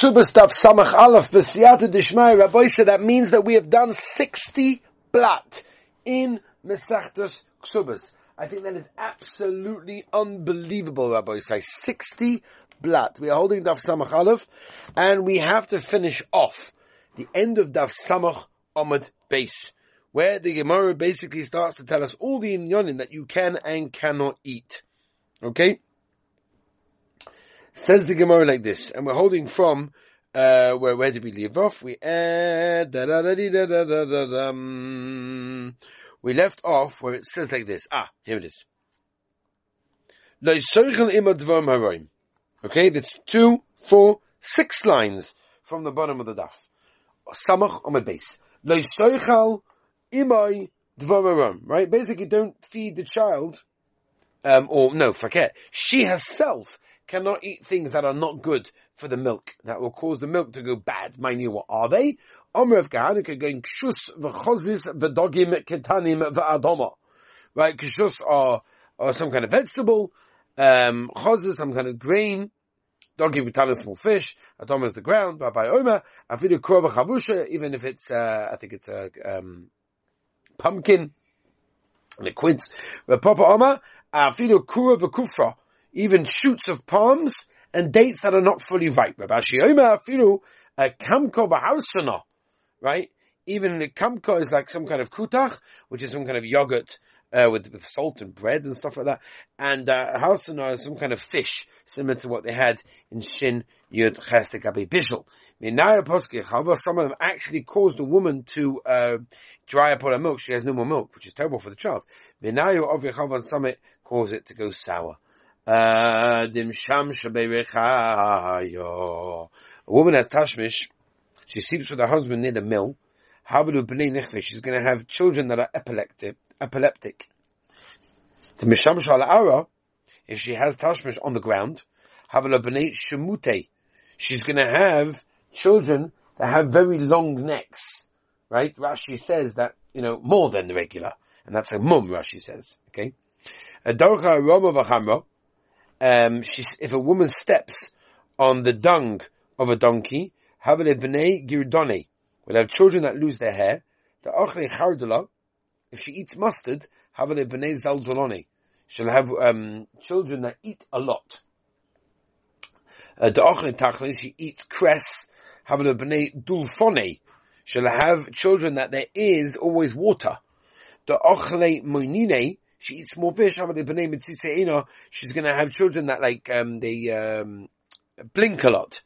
Ksubas Daf Samach Aleph B'Siyata Dishmai, Rabbi said that means that we have done 60 blat in Mesachtas Ksubas. I think that is absolutely unbelievable, Rabbi say 60 blat. We are holding Daf Samach Aleph, and we have to finish off the end of Daf Samach Ahmed base, where the Gemara basically starts to tell us all the inyanim that you can and cannot eat. Okay? Says the Gemara like this, and we're holding from uh, where where did we leave off? We add da, da, da, da, da, da, da, da, we left off where it says like this. Ah, here it is. Okay, that's two, four, six lines from the bottom of the daf. Samach on my base. Right? Basically, don't feed the child, um, or no, forget. She herself cannot eat things that are not good for the milk, that will cause the milk to go bad. Mind you, what are they? Omer of going kshus v'chozis v'dogim ketanim v'adoma. Right, kshus are, are some kind of vegetable, um, chozis, some kind of grain, dogim ketanim small fish, adoma is the ground, Rabbi Omer, afidu krova chavusha, even if it's, uh, I think it's a, um, pumpkin, and a quince. Papa Omer, afidu kura v'kufra, even shoots of palms and dates that are not fully ripe. A right? Even the kamko is like some kind of kutach, which is some kind of yogurt uh, with, with salt and bread and stuff like that. And uh, hausana is some kind of fish, similar to what they had in Shin Yud Chesed Gabi Bishul. Some of them actually caused the woman to uh, dry up all her milk. She has no more milk, which is terrible for the child. Some of them cause it to go sour. Dim sham A woman has tashmish. She sleeps with her husband near the mill. She's going to have children that are epileptic. Epileptic. To misham ara, if she has tashmish on the ground, shemute. She's going to have children that have very long necks. Right? Rashi says that, you know, more than the regular. And that's a mum, Rashi says. Okay? A dorcha roma v'chamra, um, she, if a woman steps on the dung of a donkey, havale b'nei girdone, will have children that lose their hair. The achle chardala, if she eats mustard, havale b'nei zalzolone, she'll have um, children that eat a lot. Uh, the achle tachle, she eats cress, havale b'nei dulfone, she'll have children that there is always water. The achle moinine, she eats more fish. Have. She's going to have children that like um, they um, blink a lot.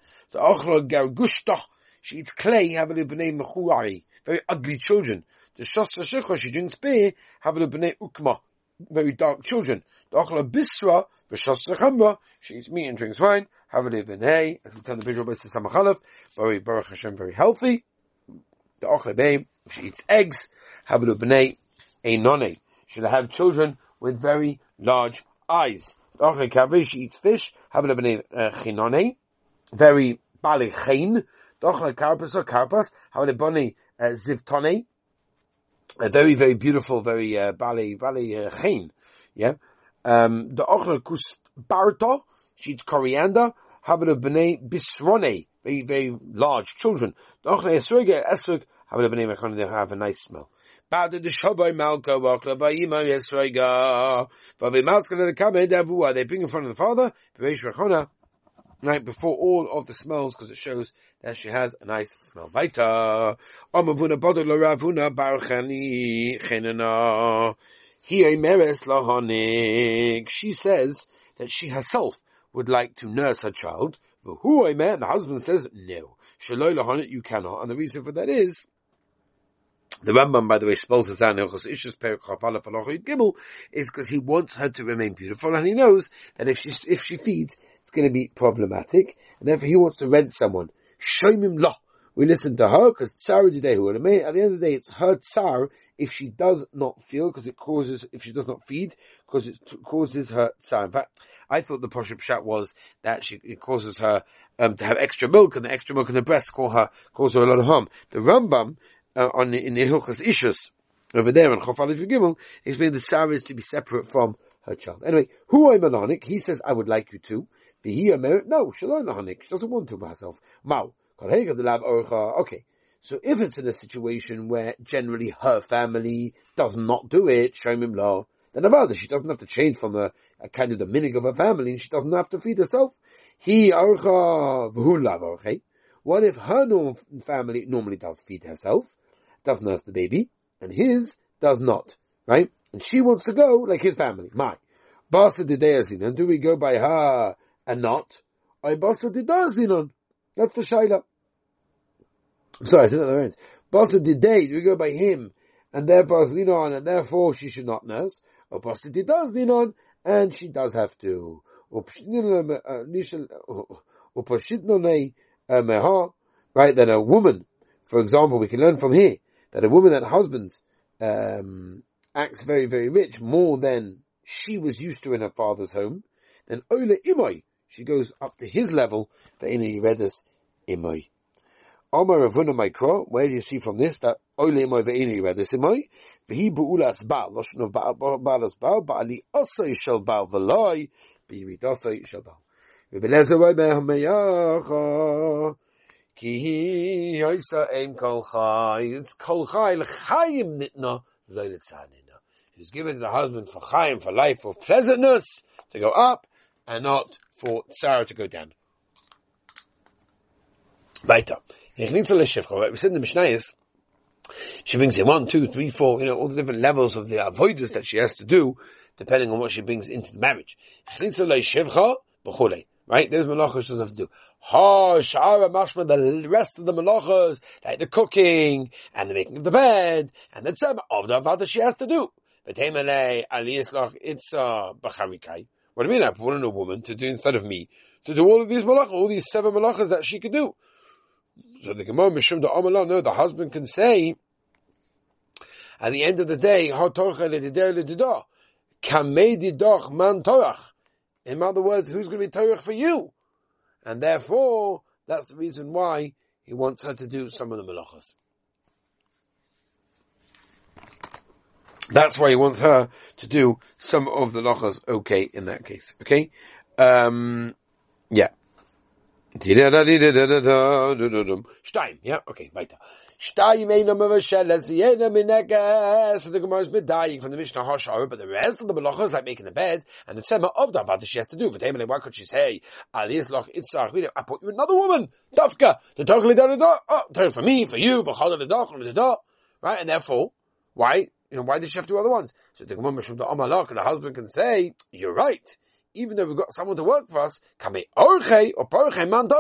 She eats clay. Very ugly children. The shechor she drinks beer. ukma. Very dark children. The ochla bisra. She eats meat and drinks wine. Havali b'nei. As we tell the visual basis samachalaf. Very baruch Hashem. Very healthy. The ochla beim. She eats eggs. Havali b'nei. A nonate should have children with very large eyes. She eats fish, have a chinone, very bali chen. Dochle karpas or karpas, have a boni zivtone, a very, very beautiful, very uh, bali, bali uh, chen. Yeah. Um, the ochle kus barto, she eats coriander, have a bnei bisrone, very, very large children. The ochle esrog, esrog, have a bnei they have a nice smell. Right, before all of the smells, because it shows that she has a nice smell. Vaita. Omavuna bodolo ravuna barchani chenana. She says that she herself would like to nurse her child. But Who I met, the husband says, no. You cannot. And the reason for that is, the Rambam, by the way, spells this down is because he wants her to remain beautiful, and he knows that if she if she feeds, it's going to be problematic, and therefore he wants to rent someone. Lo. We listen to her because tsar today at the end of the day it's her tsar if she does not feel because it causes if she does not feed because it causes her tsar. In fact, I thought the Poshup Shat was that she, it causes her um, to have extra milk and the extra milk in the breast cause her cause her a lot of harm. The Rambam uh, on in the Hilchas Ishus over there on Chof Aleph Gimel, explains that Sarah is to be separate from her child. Anyway, who I'm Melanic, he says, I would like you to. The he merit, No, she's not she doesn't want to by herself. Okay. So if it's in a situation where generally her family does not do it, Shomim law, then Avada, she doesn't have to change from a, a, kind of the minig of her family and she doesn't have to feed herself. He okay. What if her norm, family normally does feed herself, does nurse the baby, and his does not, right? And she wants to go like his family. My. Basa and do we go by her and not? I basa didazinon. That's the shaila. Sorry, I said the end. Basa didei, do we go by him and therefore and therefore she should not nurse? Or basa didazinon, and she does have to. Uh, uh, uh, right, then a woman, for example, we can learn from here that a woman that husbands um, acts very, very rich, more than she was used to in her father's home, then Ola Imoy, she goes up to his level, for Ina Yeredus Imoy. Omar Ravuna Maikro, where do you see from this that Ola Imoy ve'ina Yeredus Imoy? V'hi bu'ulas ba'al, loshon of ba'alas ba'al, ba'ali osay shel ba'al v'loi, b'irid osay shel ba'al. V'belezer roi be'hameyacha, ki hi kol chai, it's kol chai, nitna, l'tzanin. She's given to the husband for chaim, for life, for pleasantness, to go up, and not for Sarah to go down. Weiter. We said in the Mishnayos, she brings in one, two, three, four, you know, all the different levels of the avoidance that she has to do, depending on what she brings into the marriage. Right? There's malachas she doesn't have to do. Ha, shara mashma, the rest of the malachas, like the cooking, and the making of the bed, and the tzema of the avodah she has to do. What do you mean I put in a woman to do instead of me to do all of these malachas, all these seven malachas that she could do? So the Gemara Mishum the Amalah, no, the husband can say at the end of the day, man torach. In other words, who's going to be torach for you? And therefore, that's the reason why he wants her to do some of the malachas. That's why he wants her to do some of the lachas okay in that case. Okay? Um, yeah. Stein, yeah, okay, weiter. Jeder Mineges, the Gemara is dying from the Mishnah Hashar, but the rest of the malachas like making the bed, and the tzema of the Avada she has to do. For Taimele, why could she say, Aliyas Loch Itzach, I put you another woman, Dafka, the Tochli Darada, oh, turn for me, for you, for Chalad the right, and therefore, why? You know, why did she have two other ones? So the Gemara from the Amalak, the husband can say, you're right. Even though we've got someone to work for us, kame orche or porche man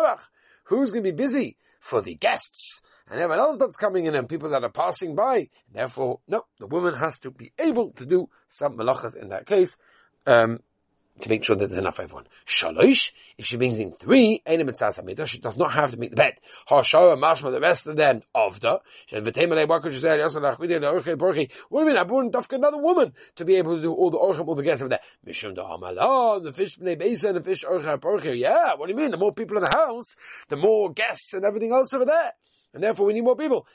Who's going to be busy for the guests? And everyone else that's coming in and people that are passing by. Therefore, no, the woman has to be able to do some malachas in that case. Um, to make sure that there's enough for everyone. Shalosh, if she brings in three, she does not have to make the bed. Hashara, mashma, the rest of them, of the, what do you mean? I wouldn't another woman to be able to do all the orchim, all the guests over there. Mishum da amala, the fish bnei beisa, the fish porchi. Yeah, what do you mean? The more people in the house, the more guests and everything else over there. And therefore we need more people.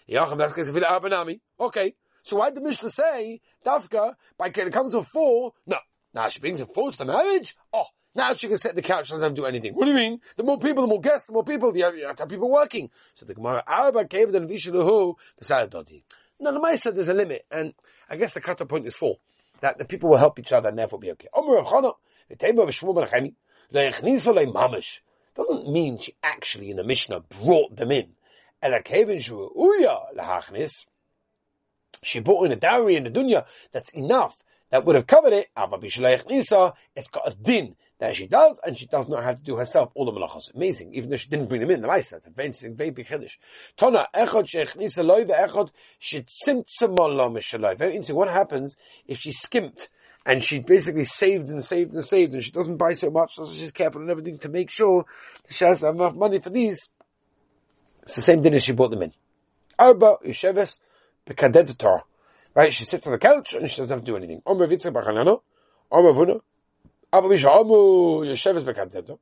Okay. So why did the Mishnah say, Dafka, by it comes to four, no, now she brings it four to the marriage. Oh, now she can sit the couch, doesn't have to do anything. What do you mean? The more people, the more guests, the more people, you have, you people working. So the Gemara, Arba cave the Vishalahu, beside Dodi. No, the said there's a limit, and I guess the cutter point is four. That the people will help each other and therefore be okay. Doesn't mean she actually in the Mishnah brought them in. She brought in a dowry in the dunya. That's enough that would have covered it, it's got a din that she does, and she does not have to do herself all the malachos. Amazing, even though she didn't bring them in, the mice, that's a very, very big chiddush. Tona, echod shechnisa the echod shitsimtzamol mishaloi. Very interesting, what happens if she skimped, and she basically saved and saved and saved, and she doesn't buy so much, so she's careful and everything to make sure that she has enough money for these. It's the same din as she brought them in. Arba, Yesheves, Bekadedator. Right? She sits on the couch and she doesn't have to do anything. Omer Vitzik Bachanano, Omer Vuna, Ava Misha Omu Yesheves Bekanteto,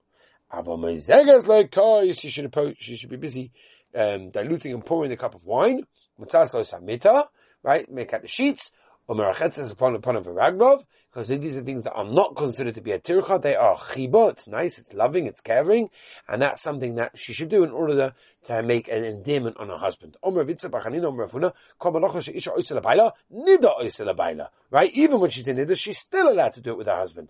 Ava Mezegas like she should, she should be busy, um, diluting and pouring the cup of wine, Mitzas Lo Samita, right? Make out the sheets, or merachetzes upon upon a ragnov, because these are things that are not considered to be a tircha. They are chiba. It's nice. It's loving. It's caring, and that's something that she should do in order to, to make an endearment on her husband. Right? Even when she's in nida, she's still allowed to do it with her husband.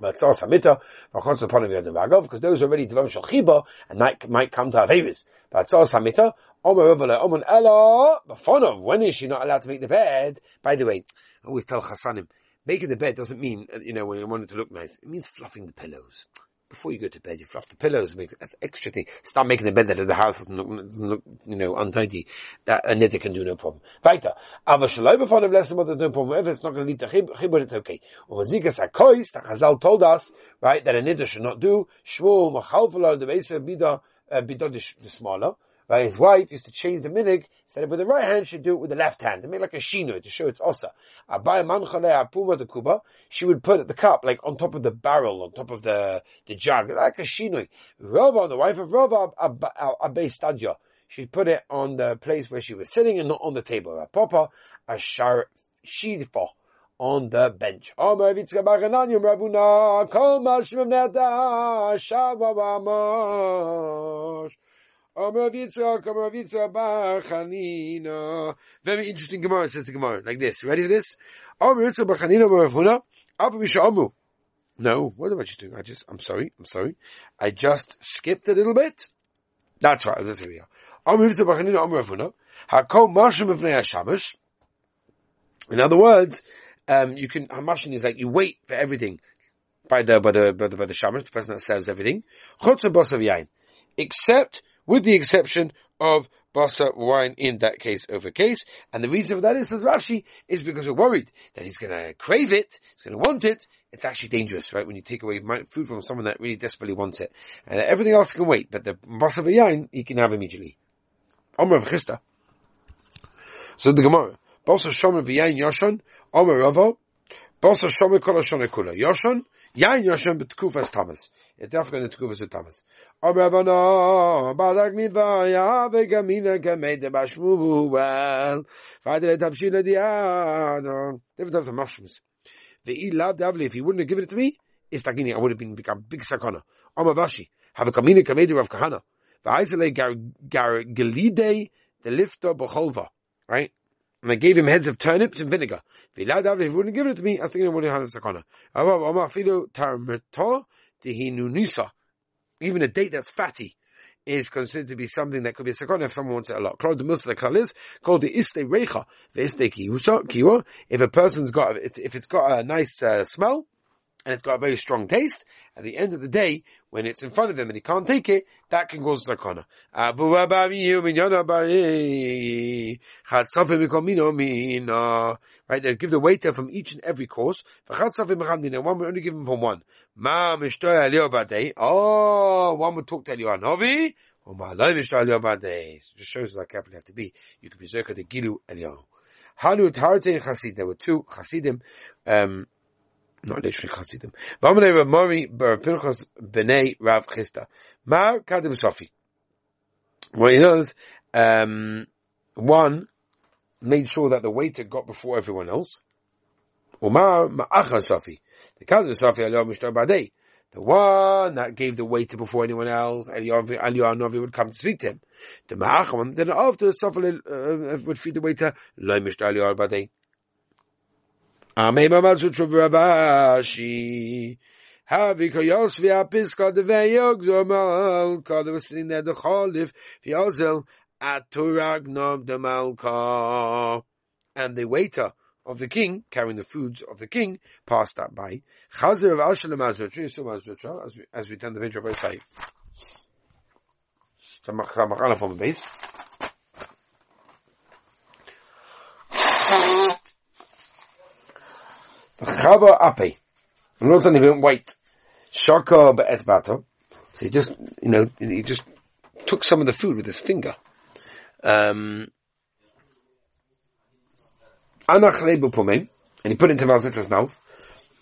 Matzah Samita, Machotz upon of Yadavagov, because those are already Devam Shal Chiba, and that might come to Avevis. Matzah Samita, Omer Uvale, Omer Ella, Bafonov, when is she not allowed to make the bed? By the way, I always tell Chassanim, making the bed doesn't mean, uh, you know, when you want it to look nice. It means fluffing the pillows before you go to bed, you fluff the pillows, make that's extra thing. Start making the bed that the house doesn't look, doesn't look you know, untidy. That a knitter can do no problem. Weiter. Aber shaloi before the blessing, there's no problem. If it's not going to lead to chibur, it's okay. Umazikas hakois, the Chazal told us, right, that a knitter should not do. Shmuel machalfala, the base of bida, uh, bida the smaller. Right, his wife used to change the minig, instead of with the right hand, she'd do it with the left hand, It made like a shino, to show it's osa. She would put the cup, like, on top of the barrel, on top of the, the jug, like a shino. Rava, the wife of Rava, Abe Stadia, she'd put it on the place where she was sitting and not on the table. Papa, a shar, shidfa, on the bench. Very interesting Gemara says the Gemara like this. Ready for this? No, what am I just doing? I just, I'm sorry, I'm sorry. I just skipped a little bit. That's right, that's where we are. In other words, um, you can, Hamashin is like you wait for everything by the, by the, by the, by the Shamash, the person that serves everything. Except with the exception of basa wine in that case over case. And the reason for that is, says Rashi, is because we're worried that he's to crave it, he's to want it. It's actually dangerous, right? When you take away food from someone that really desperately wants it. And everything else can wait, but the basa wine he can have immediately. Omer of Chista. So the Gemara. Basa shomer Ravo, Basa shomer kol. Yain yoshon betkufas Tammuz. It's definitely going to Tkufas with Tammuz. Rabbanon, Badak Nidvaya, Vegamina Kameda Bashmuel, Father Tavshina Diado, different types of mushrooms. The Elab Davli, if he wouldn't have given it to me, it's Tagini, I would have been become big sakana. Bashi, have a Kamina Kameda Rav Kahana. V'aisele Gar Galide, the lifter Bocholva, right? And I gave him heads of turnips and vinegar. If he wouldn't give it to me, I thinking I would have had a sakana. Even a date that's fatty is considered to be something that could be a sakon if someone wants it a lot. The the is called the iste recha, the iste kiwa. If a person's got, if it's got a nice uh, smell and it's got a very strong taste, at the end of the day, when it's in front of them and he can't take it, that can cause sakana. Right, they give the waiter from each and every course. One would only give him from one. Oh, one would talk to Eliyahu Novi. It just shows how careful you have to be. You could be Zerka the Gilu Eliyahu. There were two Chasidim, um, not literally Chasidim. Vamane Rav Mori Bar Pinchas B'nei Rav Chisda. Mar Kadim Sofi. Well, he knows, um, one made sure that the waiter got before everyone else. Umar Ma'acha Sofi. The Kadim Sofi Aliyah Mishtar Badei. The one that gave the waiter before anyone else, Eliyahu Novi would come to speak to him. The Ma'acha one, then after Sofi uh, would feed the waiter, Lo Mishtar Aliyah Badei. Amei Mamazut Rabashi. Havi koyos v'apiska deveyog zomal kol was sitting there the cholif v'yozel aturagnog the malka and the waiter of the king carrying the foods of the king passed that by Chazer of Alshalem Azrutri so Azrutri as we as we turn the page of Isaiah. Samach samach from the base. Chava ape. And all of a sudden he went white. Shaka be'et bato. So he just, you know, he just took some of the food with his finger. Um. And he put it into Mar Zutra's mouth.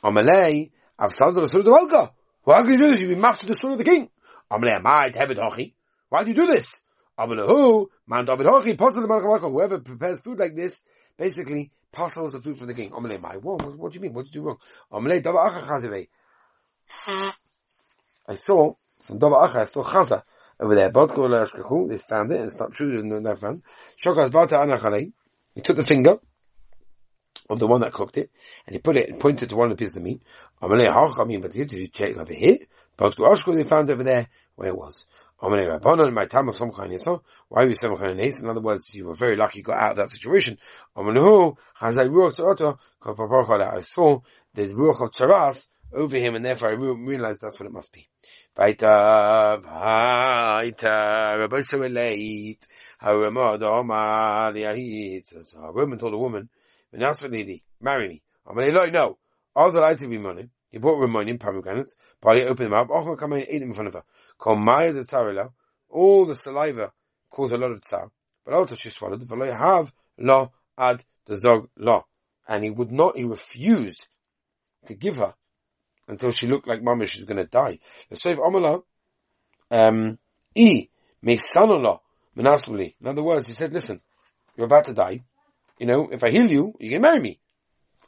Amalei, avsal the Welka. Why can you do this? You be master the son of the king. Amalei, amai, tevet hochi. Why do you do this? Who man whoever prepares food like this, basically parcels the food for the king. My what, what do you mean? What did you do wrong? I saw from Dava Acha I saw Chaza over there. They found it and it's not true in that found. Shokas Bata Anachalei. He took the finger of the one that cooked it, and he put it and pointed to one of the pieces of meat. Amalei Hachamim, but did you check over here? They found over there where it was. Of of Why are you of In other words, you were very lucky you got out of that situation. I saw the Ruach of Tzaras over him, and therefore I realized that's what it must be. Baita, Baita, Rabbi so late. How Ramad Omar Yahid. A woman told a woman, marry me. I'm like, no. All the light be money. He bought Ramonian pomegranates, he opened them up. Ochma come and ate them in front of her. Called the Tsarela. All the saliva caused a lot of tsar. But also she swallowed. V'lo have lo ad the zog lo. And he would not, he refused to give her until she looked like mama she's going to die. The Seif Amala, um, E, me son-in-law, Menasmuli. In other words, he said, listen, you're about to die. You know, if I heal you, you can marry me.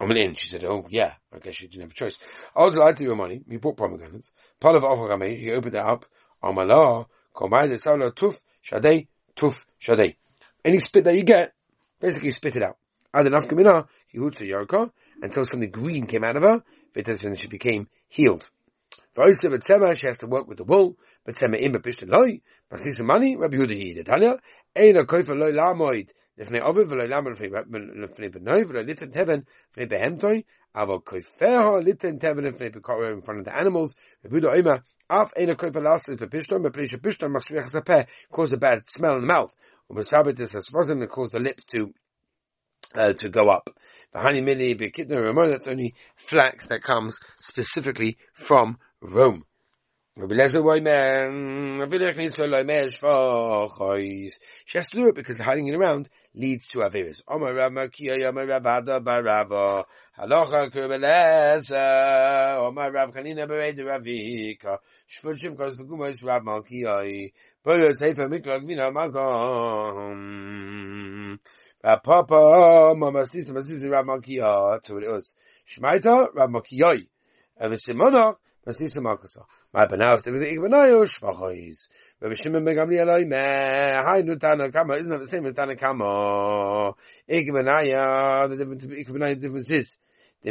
I'm in. She said, oh, yeah. I guess she didn't have a choice. I was delighted to your money. He bought pomegranates. Part of he opened it up. Amala, Komai, the Sala, Tuf, Shadei, Tuf, Shadei. Any spit that you get, basically spit it out. Add enough kamina, he would say Yarka, until something green came out of her, and she became healed. She has to work with the wool, but Sema im bepishten loy, but see some money, Rabbi Yehuda he did. Tanya, ein a koifer loy lamoid, לפני עובד ולא למה לפני בנוי ולא ליתן תבן לפני בהמתוי, אבל כופר ליתן תבן לפני בקור in front of the animals, רבודו אימה, אף Af ena koipa lasis bepishton, bepleisha pishton masriach zapeh, cause a bad smell in the mouth. Umasabit is asfazin, and cause the lips to, uh, to go up. Vahani mili bekitna ramon, that's only flax that comes specifically from Rome. Rabbi Lezer Wayman, Rabbi Lezer needs to loimesh vachois. She has to do it because hiding it around leads to Averis. Omar Rav Makiya, Omar Rav Hada Barava, Halacha Kurbeleza, Omar Rav Kanina Bereda Ravika, שפולשם קאס דגומא איז וואב מאכע איי פול דער זייף מיט קלאג ווינער מאכן פא פא פא מאמעסטיס מאסיס וואב מאכע איי צו דער עס שמייטער וואב אבער סימונא מאסיס מאכסע מאי בנאוס דער איך בנאיו שפאך איז ווען שימ מגעמלי אליי מא היי נו טאנה קאמא איז נאָ דער זיימע טאנה קאמא איך איך זיס the.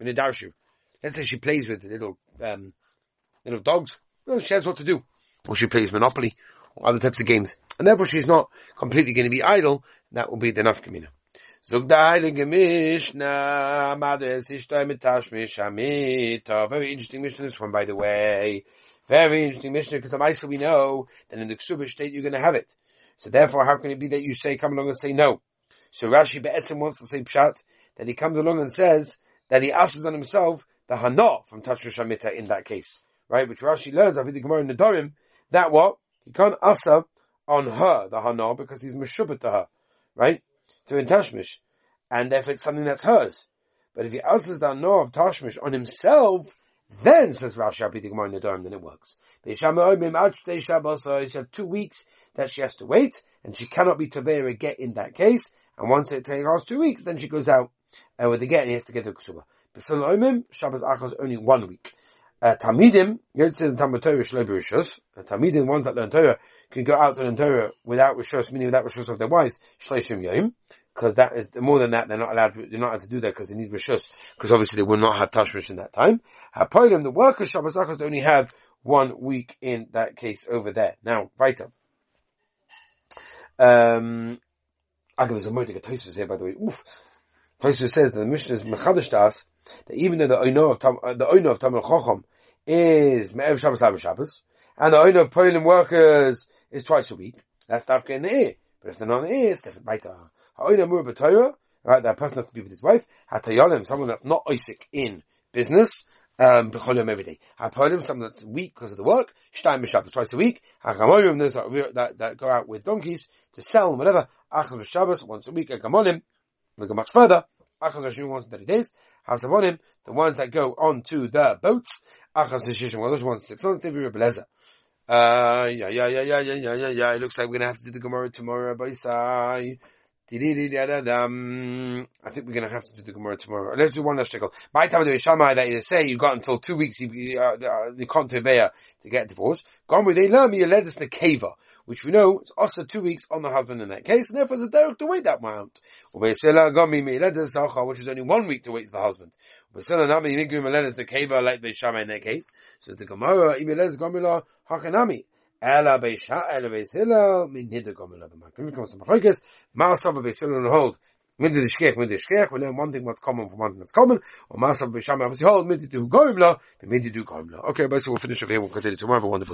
In a Darshu. Let's say she plays with little, um, little dogs. Well, she has what to do. Or she plays Monopoly or other types of games. And therefore she's not completely going to be idle. That will be the nafkamina. Mitashmish Amita. Very interesting Mishnah this one, by the way. Very interesting Mishnah, because the Maisa we know that in the Ksuba state you're going to have it. So therefore, how can it be that you say, come along and say no? So Rashi Be'etzim wants to say Pshat, that he comes along and says that he asks on himself the Hana from Tashmish Amita in that case right? Which Rashi learns, I the Gemara in the Dorim, that what? He can't asa on her, the Hana, because he's Meshubah to her, right? To in Tashmish. And therefore it's something that's hers. But if he asks the Hana of Tashmish on himself, then, says Rashi, I the Gemara in the Dorim, then it works. You have two weeks that she has to wait, and she cannot be Tavera get in that case, and once it takes two weeks, then she goes out uh, with the get and he has to get the Ksuba. But Shabbos Achos only one week. Uh, Tamidim, Yotzei Talmud Torah Shlei Rishus. Tamidim, ones that learn Torah, can go out to learn Torah without Rishus, meaning without Rishus of their wives, Shleishim Yom. Because that is, more than that, they're not allowed, they're not allowed to do that because they need Rishus. Because obviously they will not have Tashmish in that time. Hapoilim, the workers, Shabbos Achos, only have one week in that case over there. Now, weiter. Um, I give us a motive Tosus here, by the way. Oof. Tosus says that the Mishnah is Mechadish Das, that even though the owner of uh, the of Talmid Chacham is Me'ev Shabbos Lava Shabbos, and the owner of Poland workers is twice a week. That's Dafka in the ear. But if they're not in the ear, it's different. Right? Ha'oina Mur Torah, right? That person has to be with his wife. Hatayolim, someone that's not Isaac in business, um, b'cholim every day. Hapolim, someone that's weak because of the work. Shtaim b'Shabbos, twice a week. Hachamolim, those that, that, that go out with donkeys to sell, whatever. Achel Shabbos, once a week. Agamolim, we go much further. Achaz Hashim wants 30 days. Hasavonim, the ones that go onto the boats. Achaz Hashishim, well, those ones six months. Tivi Rebeleza. Uh, yeah, yeah, yeah, yeah, yeah, yeah, yeah, yeah. It looks like we're gonna have to do the Gemara tomorrow, Baisai. I think we're going to have to do the Gemara tomorrow. Let's do one last shtickle. My time to Shammai that you say you've got until two weeks you, uh, the conteveya to get divorced. Gomer they learn me led us the keva, which we know is also two weeks on the husband in that case, and therefore it's direct to wait that amount. Which is only one week to wait for the husband. like in that case. So the Gemara, Hakanami. Ela beisha, ela beis min nida gomel ava makrim. It comes to Machoikes, Maasav beis hillel hold, mid the shkech, mid the shkech, we learn one thing what's common from one thing that's common, or Maasav beis Shammai, obviously hold, mid the do goim la, mid the do goim la. Okay, basically we'll finish over here, we'll continue tomorrow, have a wonderful